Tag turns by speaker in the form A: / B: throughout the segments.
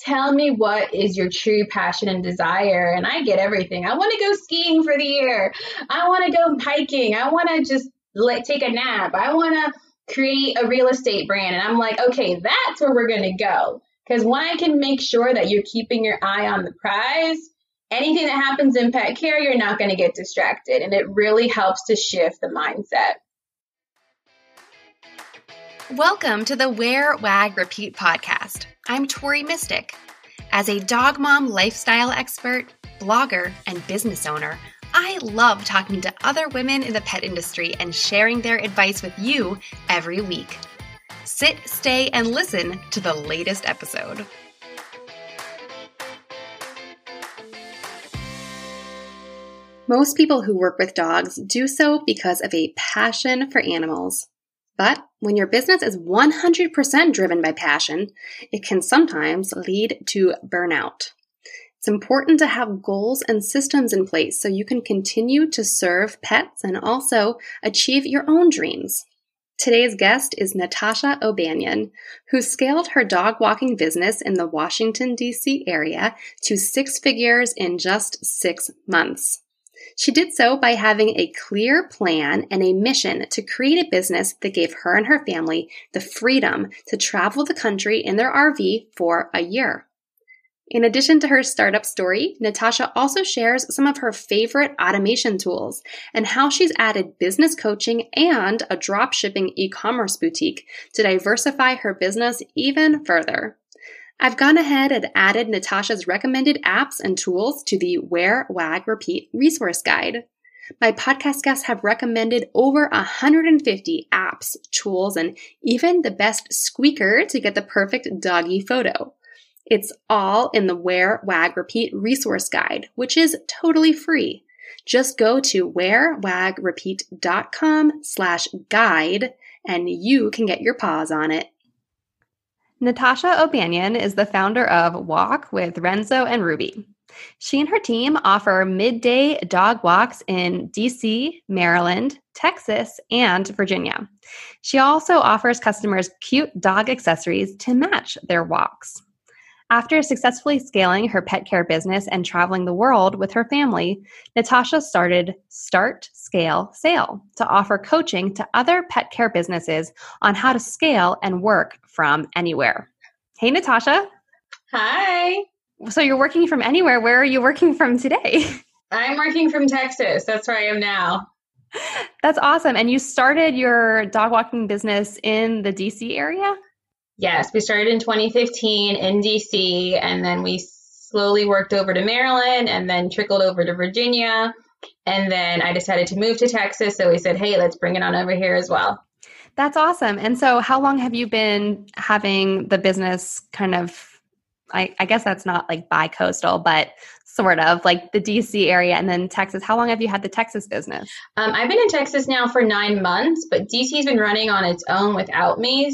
A: tell me what is your true passion and desire. And I get everything. I want to go skiing for the year. I want to go hiking. I want to just like take a nap. I want to create a real estate brand. And I'm like, okay, that's where we're going to go. Because when I can make sure that you're keeping your eye on the prize, anything that happens in pet care, you're not going to get distracted. And it really helps to shift the mindset.
B: Welcome to the Wear, Wag, Repeat podcast. I'm Tori Mistick. As a dog mom lifestyle expert, blogger, and business owner, I love talking to other women in the pet industry and sharing their advice with you every week. Sit, stay, and listen to the latest episode. Most people who work with dogs do so because of a passion for animals. But when your business is 100% driven by passion, it can sometimes lead to burnout. It's important to have goals and systems in place so you can continue to serve pets and also achieve your own dreams. Today's guest is Natasha O'Banion, who scaled her dog walking business in the Washington, D.C. area to six figures in just six months. She did so by having a clear plan and a mission to create a business that gave her and her family the freedom to travel the country in their RV for a year. In addition to her startup story, Natasha also shares some of her favorite automation tools and how she's added business coaching and a drop shipping e commerce boutique to diversify her business even further. I've gone ahead and added Natasha's recommended apps and tools to the Wear, Wag, Repeat resource guide. My podcast guests have recommended over 150 apps, tools, and even the best squeaker to get the perfect doggy photo. It's all in the Wear, Wag, Repeat resource guide, which is totally free. Just go to wearwagrepeat.com slash guide and you can get your paws on it. Natasha O'Banion is the founder of Walk with Renzo and Ruby. She and her team offer midday dog walks in DC, Maryland, Texas, and Virginia. She also offers customers cute dog accessories to match their walks. After successfully scaling her pet care business and traveling the world with her family, Natasha started Start, Scale, Sale to offer coaching to other pet care businesses on how to scale and work from anywhere. Hey, Natasha.
A: Hi.
B: So you're working from anywhere. Where are you working from today?
A: I'm working from Texas. That's where I am now.
B: That's awesome. And you started your dog walking business in the DC area?
A: Yes, we started in 2015 in DC, and then we slowly worked over to Maryland and then trickled over to Virginia. And then I decided to move to Texas. So we said, hey, let's bring it on over here as well.
B: That's awesome. And so, how long have you been having the business kind of? I, I guess that's not like bi coastal, but sort of like the DC area and then Texas. How long have you had the Texas business?
A: Um, I've been in Texas now for nine months, but DC's been running on its own without me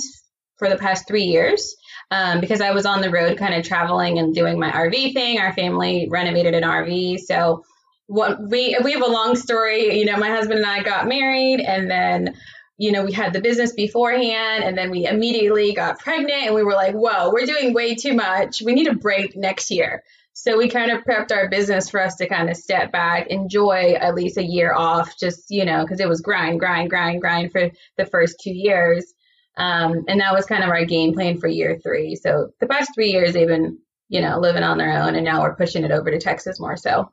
A: for the past three years um, because I was on the road kind of traveling and doing my RV thing. Our family renovated an RV. So what we we have a long story. You know, my husband and I got married and then you know, we had the business beforehand and then we immediately got pregnant and we were like, whoa, we're doing way too much. We need a break next year. So we kind of prepped our business for us to kind of step back, enjoy at least a year off, just, you know, because it was grind, grind, grind, grind for the first two years. Um, and that was kind of our game plan for year three. So the past three years, they've been, you know, living on their own, and now we're pushing it over to Texas more so.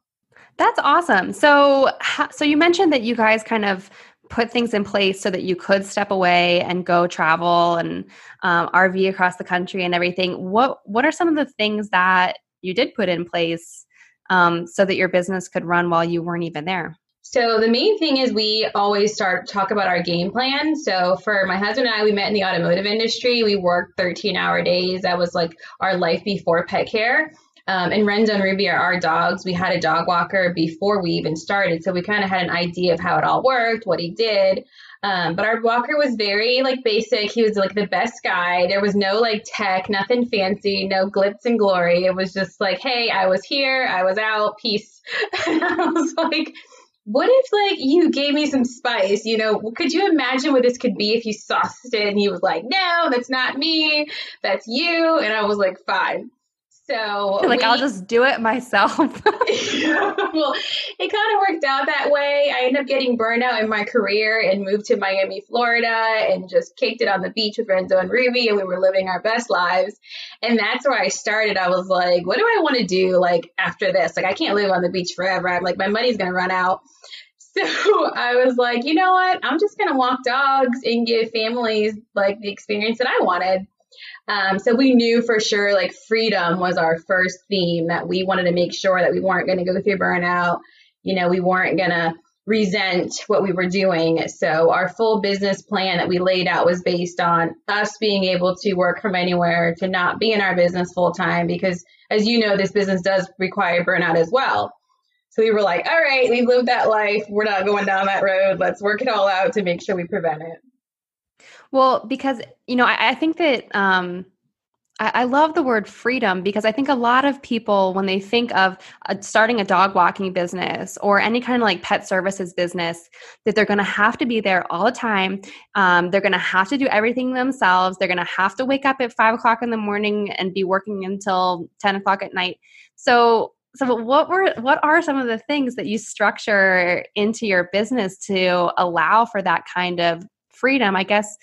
B: That's awesome. So, so you mentioned that you guys kind of put things in place so that you could step away and go travel and um, RV across the country and everything. What What are some of the things that you did put in place um, so that your business could run while you weren't even there?
A: So the main thing is we always start talk about our game plan. So for my husband and I, we met in the automotive industry. We worked 13 hour days. That was like our life before pet care. Um, and Renzo and Ruby are our dogs. We had a dog walker before we even started. So we kind of had an idea of how it all worked, what he did. Um, but our walker was very like basic. He was like the best guy. There was no like tech, nothing fancy, no glitz and glory. It was just like, hey, I was here, I was out, peace. I was like, what if like you gave me some spice you know could you imagine what this could be if you sauced it and he was like no that's not me that's you and i was like fine So
B: like we, I'll just do it myself. well,
A: it kind of worked out that way. I ended up getting burnout in my career and moved to Miami, Florida, and just kicked it on the beach with Renzo and Ruby, and we were living our best lives. And that's where I started. I was like, what do I want to do like after this? Like I can't live on the beach forever. I'm like my money's gonna run out. So I was like, you know what? I'm just gonna walk dogs and give families like the experience that I wanted. Um, so we knew for sure like freedom was our first theme that we wanted to make sure that we weren't going to go through burnout. You know, we weren't going to resent what we were doing. So our full business plan that we laid out was based on us being able to work from anywhere, to not be in our business full time, because as you know, this business does require burnout as well. So we were like, all right, we've lived that life. We're not going down that road. Let's work it all out to make sure we prevent it.
B: Well, because you know, I, I think that um, I, I, love the word freedom because I think a lot of people, when they think of uh, starting a dog walking business or any kind of like pet services business, that they're going to have to be there all the time. Um, they're going to have to do everything themselves. They're going to have to wake up at five o'clock in the morning and be working until ten o'clock at night. So so what were what are some of the things that you structure into your business to allow for that kind of freedom i guess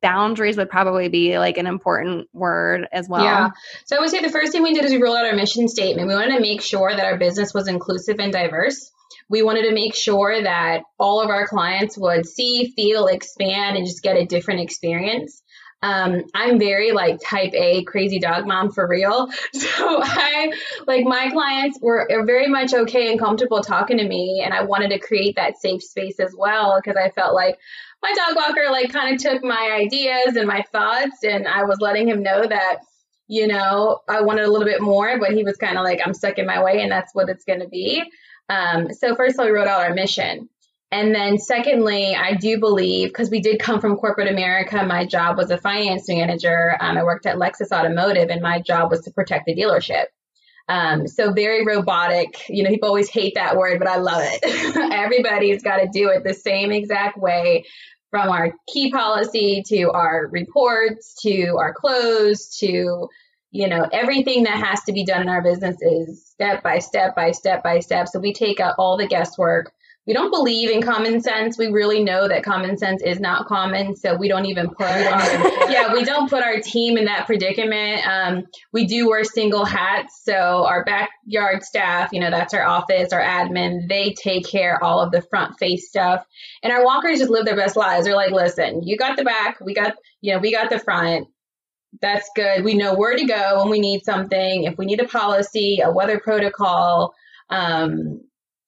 B: boundaries would probably be like an important word as well.
A: Yeah. So I would say the first thing we did is we rolled out our mission statement. We wanted to make sure that our business was inclusive and diverse. We wanted to make sure that all of our clients would see, feel, expand, and just get a different experience. Um, I'm very like type A crazy dog mom for real. So I like my clients were very much okay and comfortable talking to me, and I wanted to create that safe space as well because I felt like my dog walker like kind of took my ideas and my thoughts and I was letting him know that you know I wanted a little bit more but he was kind of like I'm stuck in my way and that's what it's going to be um, so first all we wrote out our mission and then secondly I do believe because we did come from corporate America my job was a finance manager um, I worked at Lexus Automotive and my job was to protect the dealership um, so very robotic. You know, people always hate that word, but I love it. Everybody's got to do it the same exact way from our key policy to our reports to our close to you know everything that has to be done in our business is step by step by step by step so we take out all the guesswork we don't believe in common sense. We really know that common sense is not common, so we don't even put our, yeah we don't put our team in that predicament. Um, we do wear single hats, so our backyard staff, you know, that's our office, our admin, they take care all of the front face stuff, and our walkers just live their best lives. They're like, listen, you got the back, we got you know we got the front. That's good. We know where to go when we need something. If we need a policy, a weather protocol, um,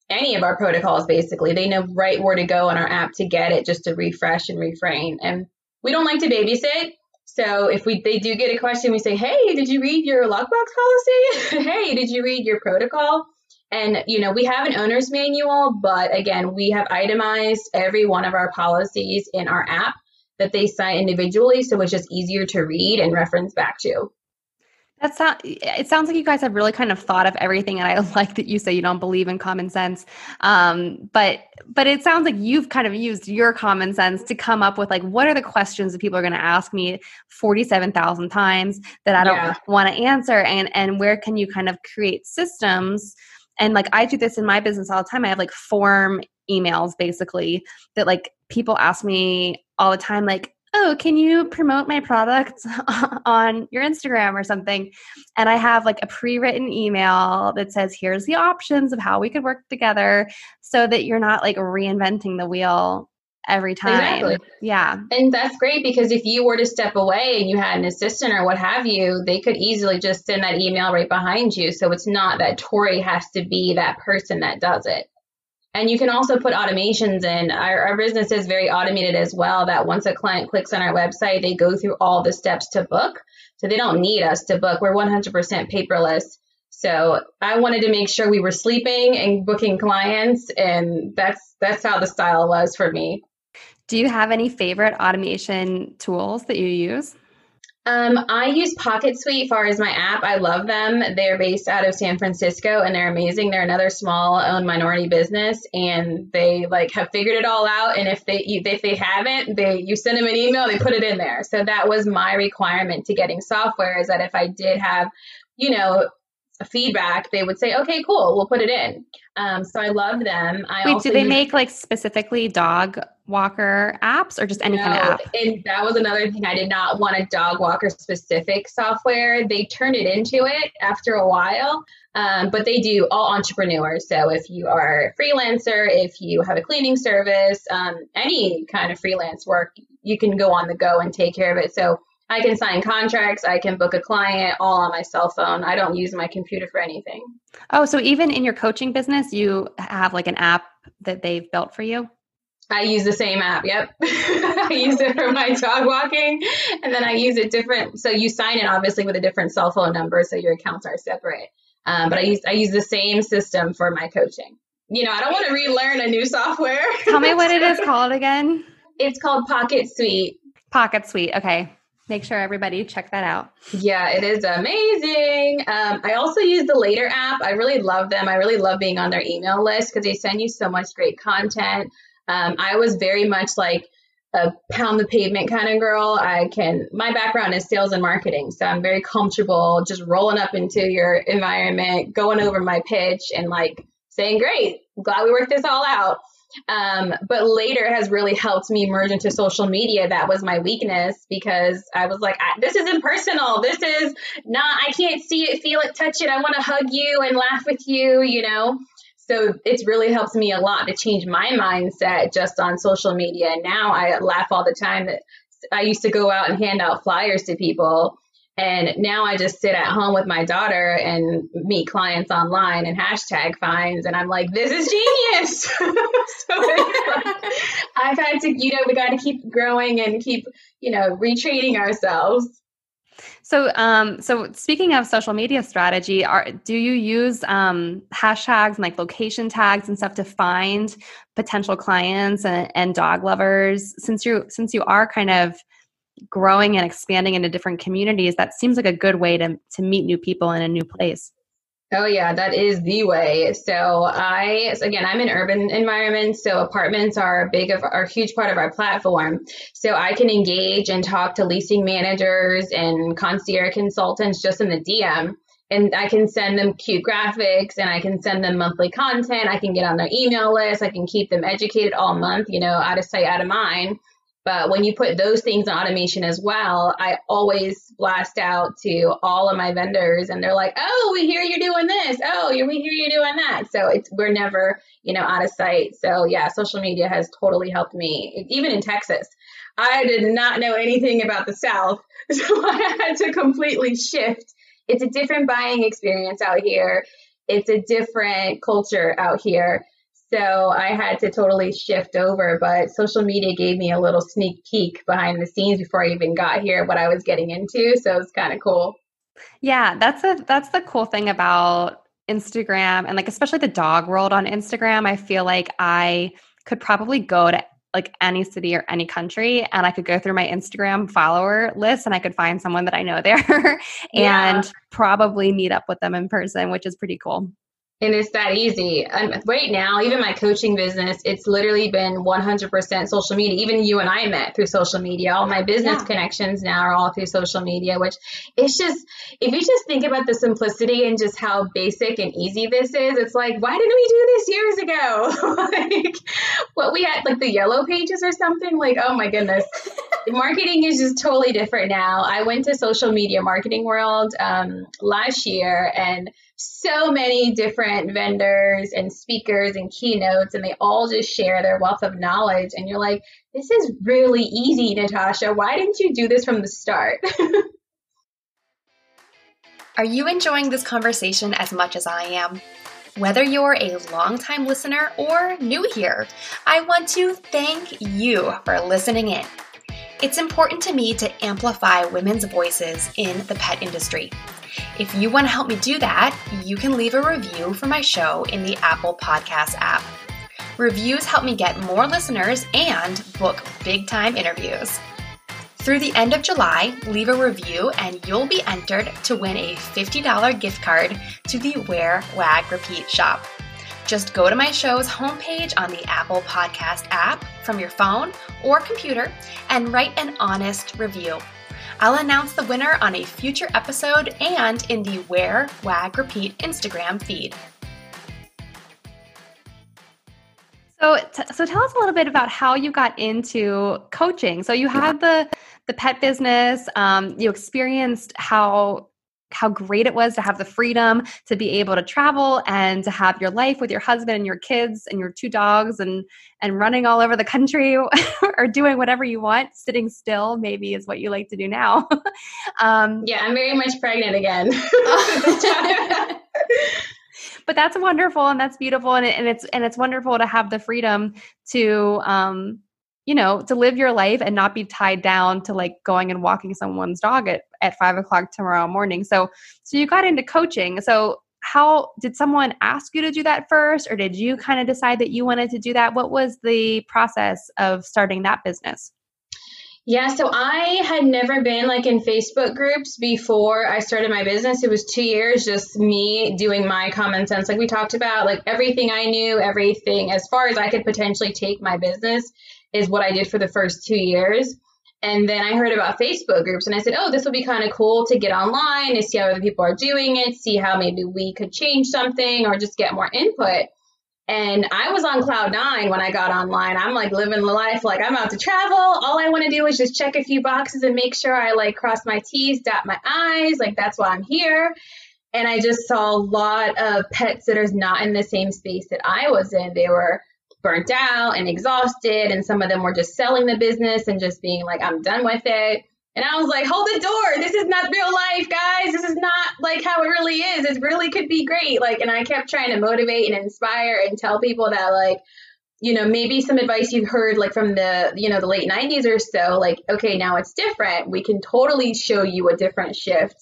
A: any of our protocols basically. They know right where to go on our app to get it just to refresh and refrain. And we don't like to babysit. So if we they do get a question, we say, Hey, did you read your lockbox policy? hey, did you read your protocol? And you know, we have an owner's manual, but again, we have itemized every one of our policies in our app that they sign individually, so it's just easier to read and reference back to.
B: That's not, it sounds like you guys have really kind of thought of everything. And I like that you say you don't believe in common sense. Um, but, but it sounds like you've kind of used your common sense to come up with like, what are the questions that people are going to ask me 47,000 times that I don't yeah. want to answer? And, and where can you kind of create systems? And like, I do this in my business all the time. I have like form emails basically that like people ask me all the time, like, oh, can you promote my product on your Instagram or something? And I have like a pre written email that says, here's the options of how we could work together so that you're not like reinventing the wheel every time. Exactly. Yeah.
A: And that's great because if you were to step away and you had an assistant or what have you, they could easily just send that email right behind you. So it's not that Tori has to be that person that does it. And you can also put automations in. Our, our, business is very automated as well, that once a client clicks on our website, they go through all the steps to book. So they don't need us to book. We're 100% paperless. So I wanted to make sure we were sleeping and booking clients. And that's, that's how the style was for me.
B: Do you have any favorite automation tools that you use?
A: Um, I use Pocket Suite far as my app. I love them. They're based out of San Francisco and they're amazing. They're another small owned minority business and they like have figured it all out. And if they if they haven't, they you send them an email, they put it in there. So that was my requirement to getting software is that if I did have you know, feedback, they would say, okay, cool, we'll put it in. Um, so I love them. I
B: Wait, do they use- make like specifically dog walker apps or just any no, kind of app?
A: And that was another thing. I did not want a dog walker specific software. They turned it into it after a while. Um, but they do all entrepreneurs. So if you are a freelancer, if you have a cleaning service, um, any kind of freelance work, you can go on the go and take care of it. So I can sign contracts, I can book a client all on my cell phone. I don't use my computer for anything.
B: Oh, so even in your coaching business, you have like an app that they've built for you?
A: I use the same app. Yep. I use it for my dog walking and then I use it different. So you sign in obviously with a different cell phone number. So your accounts are separate. Um, but I use, I use the same system for my coaching. You know, I don't want to relearn a new software.
B: Tell me what it is called again.
A: It's called Pocket Suite.
B: Pocket Suite. Okay make sure everybody check that out.
A: Yeah, it is amazing. Um, I also use the Later app. I really love them. I really love being on their email list because they send you so much great content. Um, I was very much like a pound the pavement kind of girl. I can, my background is sales and marketing. So I'm very comfortable just rolling up into your environment, going over my pitch and like saying, great, glad we worked this all out. Um, but later has really helped me merge into social media. That was my weakness because I was like, this is impersonal. This is not, I can't see it, feel it, touch it. I want to hug you and laugh with you, you know? So it's really helped me a lot to change my mindset just on social media. Now I laugh all the time that I used to go out and hand out flyers to people and now I just sit at home with my daughter and meet clients online and hashtag finds. And I'm like, this is genius. so like, I've had to, you know, we got to keep growing and keep, you know, retraining ourselves.
B: So, um, so speaking of social media strategy, are do you use um, hashtags and like location tags and stuff to find potential clients and, and dog lovers? Since you since you are kind of growing and expanding into different communities, that seems like a good way to, to meet new people in a new place.
A: Oh yeah, that is the way. So I, again, I'm in urban environments, so apartments are a big of are a huge part of our platform. So I can engage and talk to leasing managers and concierge consultants just in the DM. And I can send them cute graphics and I can send them monthly content. I can get on their email list. I can keep them educated all month, you know, out of sight, out of mind. But when you put those things in automation as well, I always blast out to all of my vendors and they're like, oh, we hear you're doing this. Oh, we hear you're doing that. So it's, we're never, you know, out of sight. So yeah, social media has totally helped me, even in Texas. I did not know anything about the South. So I had to completely shift. It's a different buying experience out here. It's a different culture out here. So I had to totally shift over, but social media gave me a little sneak peek behind the scenes before I even got here what I was getting into. So it's kind of cool.
B: Yeah, that's a that's the cool thing about Instagram and like especially the dog world on Instagram. I feel like I could probably go to like any city or any country and I could go through my Instagram follower list and I could find someone that I know there and yeah. probably meet up with them in person, which is pretty cool.
A: And it's that easy. Um, right now, even my coaching business, it's literally been 100% social media. Even you and I met through social media. All my business yeah. connections now are all through social media, which it's just, if you just think about the simplicity and just how basic and easy this is, it's like, why didn't we do this years ago? like, what we had, like the yellow pages or something? Like, oh my goodness. marketing is just totally different now. I went to social media marketing world um, last year and so many different vendors and speakers and keynotes, and they all just share their wealth of knowledge. And you're like, this is really easy, Natasha. Why didn't you do this from the start?
B: Are you enjoying this conversation as much as I am? Whether you're a longtime listener or new here, I want to thank you for listening in. It's important to me to amplify women's voices in the pet industry. If you want to help me do that, you can leave a review for my show in the Apple Podcast app. Reviews help me get more listeners and book big time interviews. Through the end of July, leave a review and you'll be entered to win a $50 gift card to the Wear Wag Repeat shop. Just go to my show's homepage on the Apple Podcast app from your phone or computer and write an honest review.
C: I'll announce the winner on a future episode and in the Wear, Wag, Repeat Instagram feed.
B: So, t- so tell us a little bit about how you got into coaching. So you had the the pet business. Um, you experienced how how great it was to have the freedom to be able to travel and to have your life with your husband and your kids and your two dogs and and running all over the country or doing whatever you want. Sitting still maybe is what you like to do now.
A: Um, yeah i'm very much pregnant again.
B: But that's wonderful and that's beautiful and, it, and it's and it's wonderful to have the freedom to um you know, to live your life and not be tied down to like going and walking someone's dog at, at five o'clock tomorrow morning. So, so you got into coaching. So how did someone ask you to do that first or did you kind of decide that you wanted to do that? What was the process of starting that business?
A: Yeah, so I had never been like in Facebook groups before I started my business. It was two years just me doing my common sense, like we talked about, like everything I knew, everything as far as I could potentially take my business is what I did for the first two years. And then I heard about Facebook groups and I said, oh, this would be kind of cool to get online and see how other people are doing it, see how maybe we could change something or just get more input. And I was on cloud nine when I got online. I'm like living the life, like I'm out to travel. All I want to do is just check a few boxes and make sure I like cross my T's, dot my I's. Like that's why I'm here. And I just saw a lot of pet sitters not in the same space that I was in. They were burnt out and exhausted, and some of them were just selling the business and just being like, I'm done with it. And I was like, hold the door. This is not real life, guys. This is not like how it really is. It really could be great. Like, and I kept trying to motivate and inspire and tell people that, like, you know, maybe some advice you've heard like from the, you know, the late 90s or so, like, okay, now it's different. We can totally show you a different shift.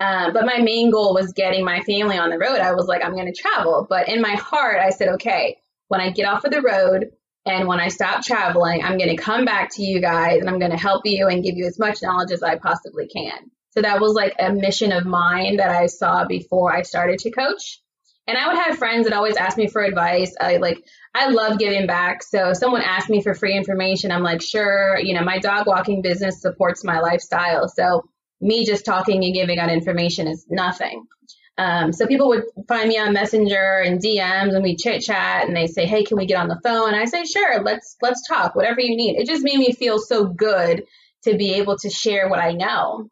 A: Um, but my main goal was getting my family on the road. I was like, I'm going to travel. But in my heart, I said, okay, when I get off of the road and when I stop traveling, I'm going to come back to you guys and I'm going to help you and give you as much knowledge as I possibly can. So that was like a mission of mine that I saw before I started to coach. And I would have friends that always ask me for advice. I like I love giving back. So if someone asked me for free information, I'm like, sure, you know, my dog walking business supports my lifestyle. So me just talking and giving out information is nothing. Um, so people would find me on Messenger and DMs, and we chit chat, and they say, "Hey, can we get on the phone?" And I say, "Sure, let's let's talk. Whatever you need." It just made me feel so good to be able to share what I know.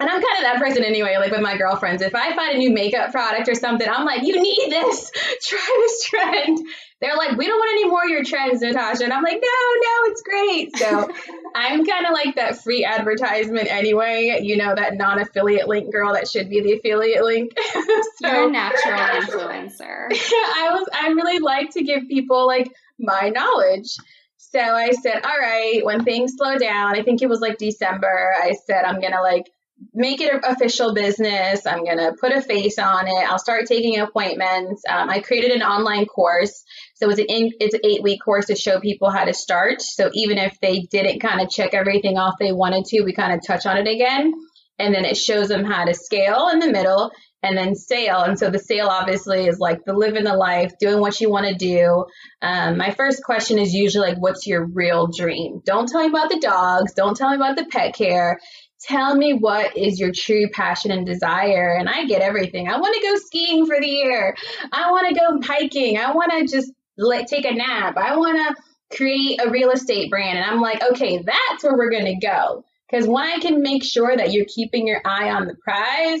A: And I'm kind of that person anyway, like with my girlfriends. If I find a new makeup product or something, I'm like, you need this. Try this trend. They're like, we don't want any more of your trends, Natasha. And I'm like, no, no, it's great. So I'm kind of like that free advertisement anyway. You know, that non affiliate link girl that should be the affiliate link.
C: so, You're a natural influencer.
A: I was, I really like to give people like my knowledge. So I said, all right, when things slow down, I think it was like December, I said, I'm going to like make it an official business. I'm going to put a face on it. I'll start taking appointments. Um, I created an online course. So it's an, in, it's an eight week course to show people how to start. So even if they didn't kind of check everything off they wanted to, we kind of touch on it again. And then it shows them how to scale in the middle and then sale. And so the sale obviously is like the living the life, doing what you want to do. Um, my first question is usually like, what's your real dream? Don't tell me about the dogs. Don't tell me about the pet care tell me what is your true passion and desire and i get everything. I want to go skiing for the year. I want to go hiking. I want to just let, take a nap. I want to create a real estate brand and i'm like okay that's where we're going to go. Because when i can make sure that you're keeping your eye on the prize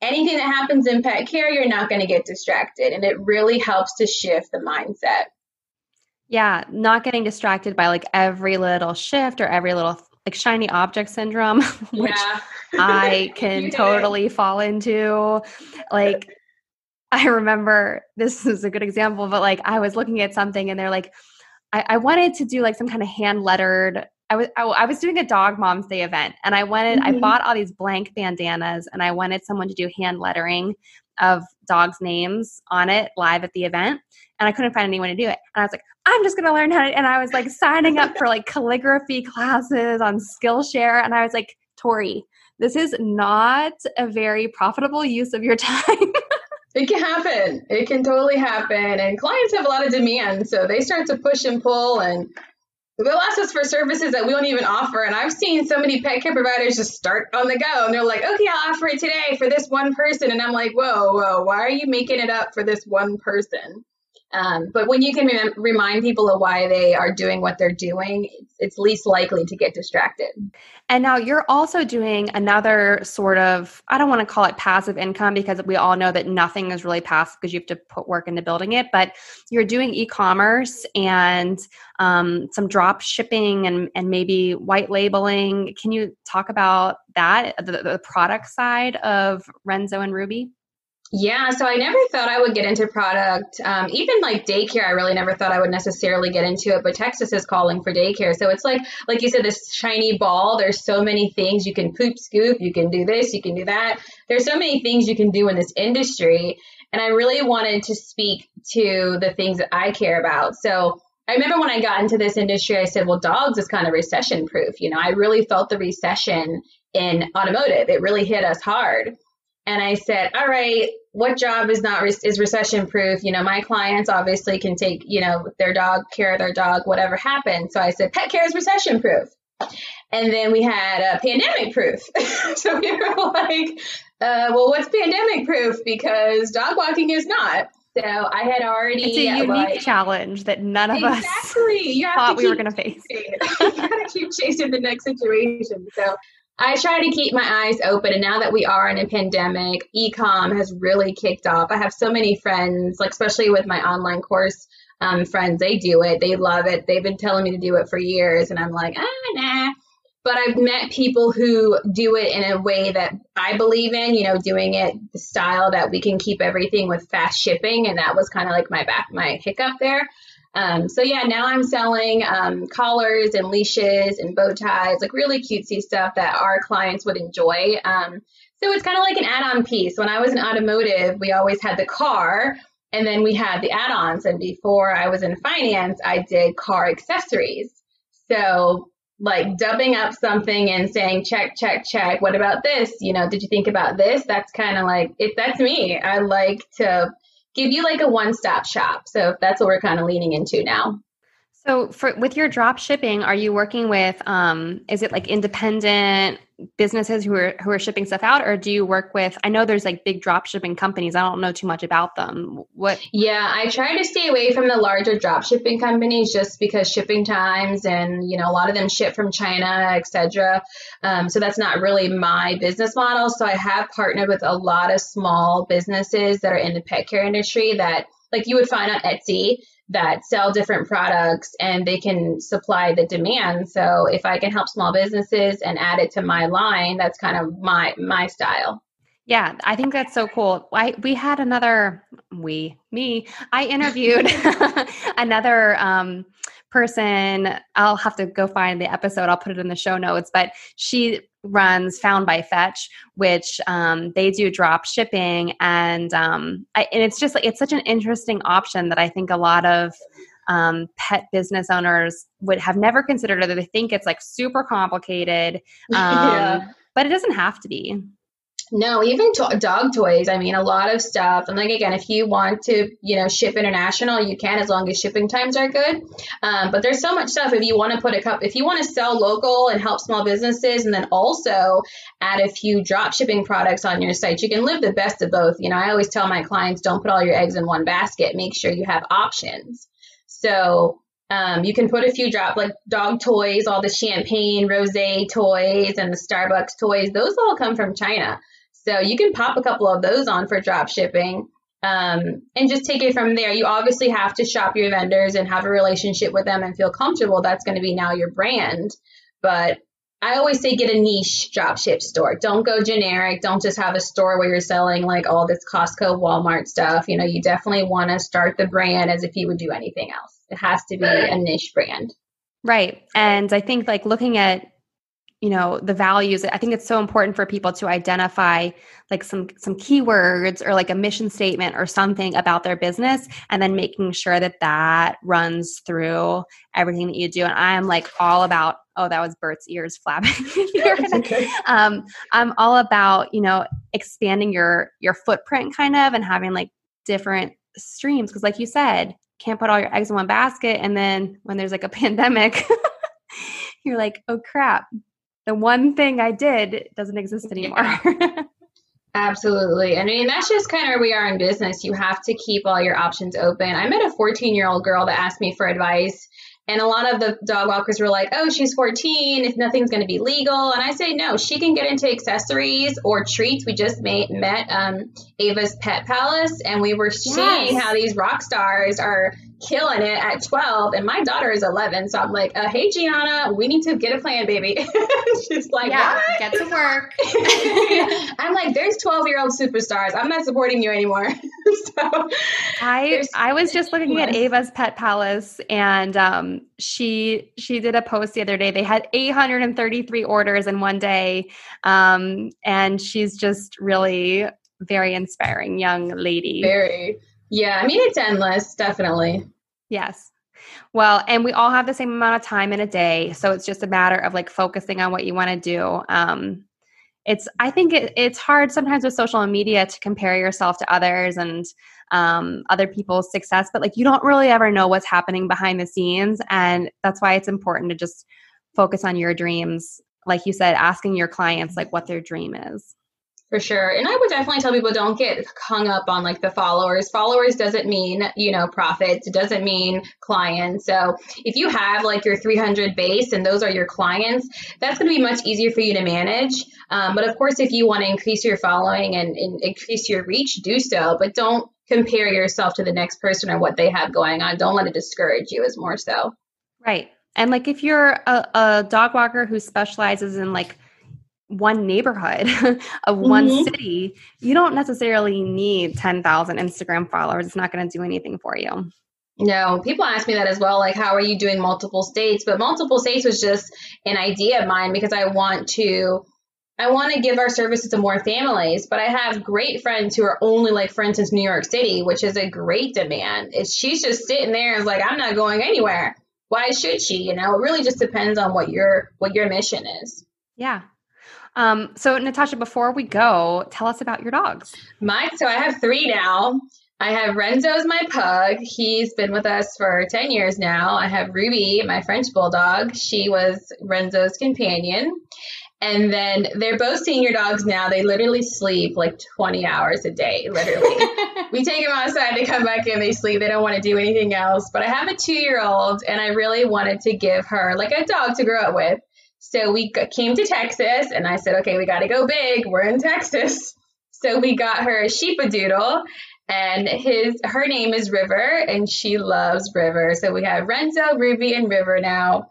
A: anything that happens in pet care you're not going to get distracted and it really helps to shift the mindset.
B: Yeah not getting distracted by like every little shift or every little like shiny object syndrome, which yeah. I can totally fall into. Like, I remember this is a good example, but like I was looking at something and they're like, I, I wanted to do like some kind of hand lettered. I was I, I, was doing a dog mom's day event and I wanted mm-hmm. I bought all these blank bandanas and I wanted someone to do hand lettering of dogs' names on it live at the event and I couldn't find anyone to do it. And I was like, I'm just going to learn how to. And I was like signing up for like calligraphy classes on Skillshare. And I was like, Tori, this is not a very profitable use of your time.
A: it can happen. It can totally happen. And clients have a lot of demand. So they start to push and pull. And they'll ask us for services that we don't even offer. And I've seen so many pet care providers just start on the go and they're like, okay, I'll offer it today for this one person. And I'm like, whoa, whoa, why are you making it up for this one person? Um, but when you can rem- remind people of why they are doing what they're doing, it's, least likely to get distracted.
B: And now you're also doing another sort of, I don't want to call it passive income because we all know that nothing is really passive because you have to put work into building it, but you're doing e commerce and um, some drop shipping and, and maybe white labeling. Can you talk about that, the, the product side of Renzo and Ruby?
A: Yeah, so I never thought I would get into product. Um, even like daycare, I really never thought I would necessarily get into it. But Texas is calling for daycare, so it's like, like you said, this shiny ball. There's so many things you can poop, scoop. You can do this. You can do that. There's so many things you can do in this industry, and I really wanted to speak to the things that I care about. So I remember when I got into this industry, I said, well, dogs is kind of recession proof. You know, I really felt the recession in automotive. It really hit us hard. And I said, all right, what job is not is recession proof? You know, my clients obviously can take, you know, their dog care of their dog, whatever happens. So I said, pet care is recession proof. And then we had a pandemic proof. so we were like, uh, well, what's pandemic proof? Because dog walking is not. So I had already.
B: It's a unique like, challenge that none of
A: exactly.
B: us you thought we were going to face.
A: you got to keep chasing the next situation. So I try to keep my eyes open. And now that we are in a pandemic, ecom has really kicked off. I have so many friends, like especially with my online course um, friends, they do it. They love it. They've been telling me to do it for years. And I'm like, ah, nah. But I've met people who do it in a way that I believe in, you know, doing it the style that we can keep everything with fast shipping. And that was kind of like my back, my hiccup there. Um, so yeah, now I'm selling um, collars and leashes and bow ties, like really cutesy stuff that our clients would enjoy. Um, so it's kind of like an add-on piece. When I was in automotive, we always had the car, and then we had the add-ons. And before I was in finance, I did car accessories. So like dubbing up something and saying check check check what about this you know did you think about this that's kind of like it that's me i like to give you like a one stop shop. So that's what we're kind of leaning into now.
B: So for with your drop shipping, are you working with um is it like independent businesses who are who are shipping stuff out or do you work with I know there's like big drop shipping companies. I don't know too much about them. What
A: Yeah, I try to stay away from the larger drop shipping companies just because shipping times and you know a lot of them ship from China, etc. Um, so that's not really my business model. So I have partnered with a lot of small businesses that are in the pet care industry that like you would find on Etsy that sell different products and they can supply the demand. So if I can help small businesses and add it to my line, that's kind of my my style.
B: Yeah, I think that's so cool. I we had another we me. I interviewed another um, person. I'll have to go find the episode. I'll put it in the show notes. But she runs Found by Fetch, which um, they do drop shipping, and um, I, and it's just like it's such an interesting option that I think a lot of um, pet business owners would have never considered it. They think it's like super complicated, yeah. Um, but it doesn't have to be.
A: No, even to- dog toys. I mean, a lot of stuff. And like again, if you want to, you know, ship international, you can as long as shipping times are good. Um, but there's so much stuff. If you want to put a cup, if you want to sell local and help small businesses, and then also add a few drop shipping products on your site, you can live the best of both. You know, I always tell my clients, don't put all your eggs in one basket. Make sure you have options. So um, you can put a few drop like dog toys, all the champagne, rose toys, and the Starbucks toys. Those all come from China. So you can pop a couple of those on for drop shipping um, and just take it from there. You obviously have to shop your vendors and have a relationship with them and feel comfortable. That's going to be now your brand. But I always say get a niche drop ship store. Don't go generic. Don't just have a store where you're selling like all this Costco, Walmart stuff. You know, you definitely want to start the brand as if you would do anything else. It has to be a niche brand.
B: Right. And I think like looking at you know the values i think it's so important for people to identify like some some keywords or like a mission statement or something about their business and then making sure that that runs through everything that you do. And i'm like all about oh that was bert's ears flapping okay. um, i'm all about you know expanding your your footprint kind of and having like different streams. Because like you said can't put all your eggs in one basket and then when there's like a pandemic
D: you're like, oh crap, the one thing I did doesn't exist anymore.
A: Absolutely. I mean, that's just kind of where we are in business. You have to keep all your options open. I met a 14 year old girl that asked me for advice and a lot of the dog walkers were like, oh, she's 14. If nothing's going to be legal. And I say, no, she can get into accessories or treats. We just made, met um, Ava's Pet Palace and we were yes. seeing how these rock stars are killing it at 12 and my daughter is 11 so i'm like uh, hey gianna we need to get a plan baby. She's like yeah what?
B: get to work.
A: I'm like there's 12 year old superstars. I'm not supporting you anymore. So
D: i i was just looking at ava's pet palace and um, she she did a post the other day. They had 833 orders in one day um, and she's just really very inspiring young lady.
A: Very yeah, I mean, it's endless, definitely.
D: Yes. Well, and we all have the same amount of time in a day. So it's just a matter of like focusing on what you want to do. Um, it's, I think it, it's hard sometimes with social media to compare yourself to others and um, other people's success, but like you don't really ever know what's happening behind the scenes. And that's why it's important to just focus on your dreams. Like you said, asking your clients like what their dream is.
A: For sure. And I would definitely tell people don't get hung up on like the followers. Followers doesn't mean, you know, profits. It doesn't mean clients. So if you have like your 300 base and those are your clients, that's going to be much easier for you to manage. Um, but of course, if you want to increase your following and, and increase your reach, do so. But don't compare yourself to the next person or what they have going on. Don't let it discourage you, is more so.
D: Right. And like if you're a, a dog walker who specializes in like one neighborhood of one mm-hmm. city, you don't necessarily need 10,000 Instagram followers. It's not going to do anything for you.
A: No, people ask me that as well. Like, how are you doing multiple states? But multiple states was just an idea of mine because I want to. I want to give our services to more families, but I have great friends who are only like, for instance, New York City, which is a great demand. It's, she's just sitting there and like, I'm not going anywhere. Why should she? You know, it really just depends on what your what your mission is.
D: Yeah, um, so, Natasha, before we go, tell us about your dogs.
A: Mine. So, I have three now. I have Renzo's my pug. He's been with us for 10 years now. I have Ruby, my French bulldog. She was Renzo's companion. And then they're both senior dogs now. They literally sleep like 20 hours a day, literally. we take them outside, they come back in, they sleep. They don't want to do anything else. But I have a two year old, and I really wanted to give her like a dog to grow up with. So we came to Texas and I said, okay, we got to go big. We're in Texas. So we got her a Sheepadoodle and his her name is River and she loves River. So we have Renzo, Ruby, and River now.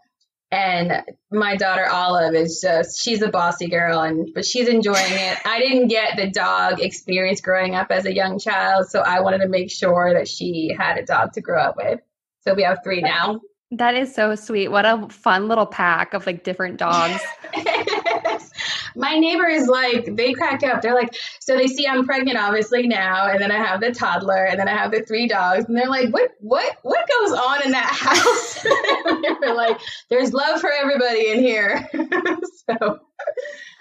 A: And my daughter Olive is just she's a bossy girl and but she's enjoying it. I didn't get the dog experience growing up as a young child, so I wanted to make sure that she had a dog to grow up with. So we have three now.
D: That is so sweet. What a fun little pack of like different dogs.
A: My neighbor is like, they crack up. They're like, so they see I'm pregnant, obviously now, and then I have the toddler, and then I have the three dogs, and they're like, what, what, what goes on in that house? we're like, there's love for everybody in here. so.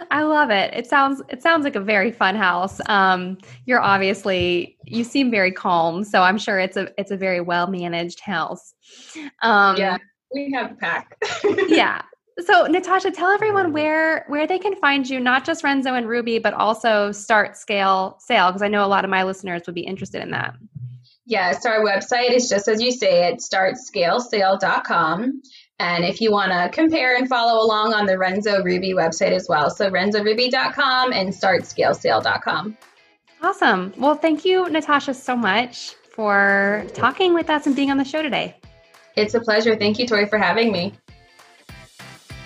D: I love it. It sounds it sounds like a very fun house. Um, you're obviously you seem very calm, so I'm sure it's a it's a very well managed house.
A: Um, yeah, we have a pack.
D: yeah. So Natasha, tell everyone where where they can find you, not just Renzo and Ruby, but also Start Scale Sale, because I know a lot of my listeners would be interested in that.
A: Yes, our website is just as you say it, startscalesale.com. And if you want to compare and follow along on the Renzo Ruby website as well. So renzoruby.com and startscalesale.com.
D: Awesome. Well, thank you, Natasha, so much for talking with us and being on the show today.
A: It's a pleasure. Thank you, Tori, for having me.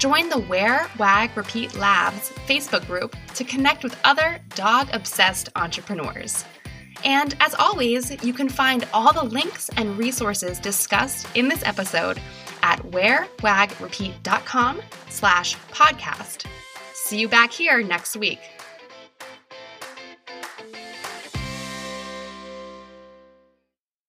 B: join the Wear, Wag, Repeat Labs Facebook group to connect with other dog obsessed entrepreneurs. And as always, you can find all the links and resources discussed in this episode at wearwagrepeat.com slash podcast. see you back here next week.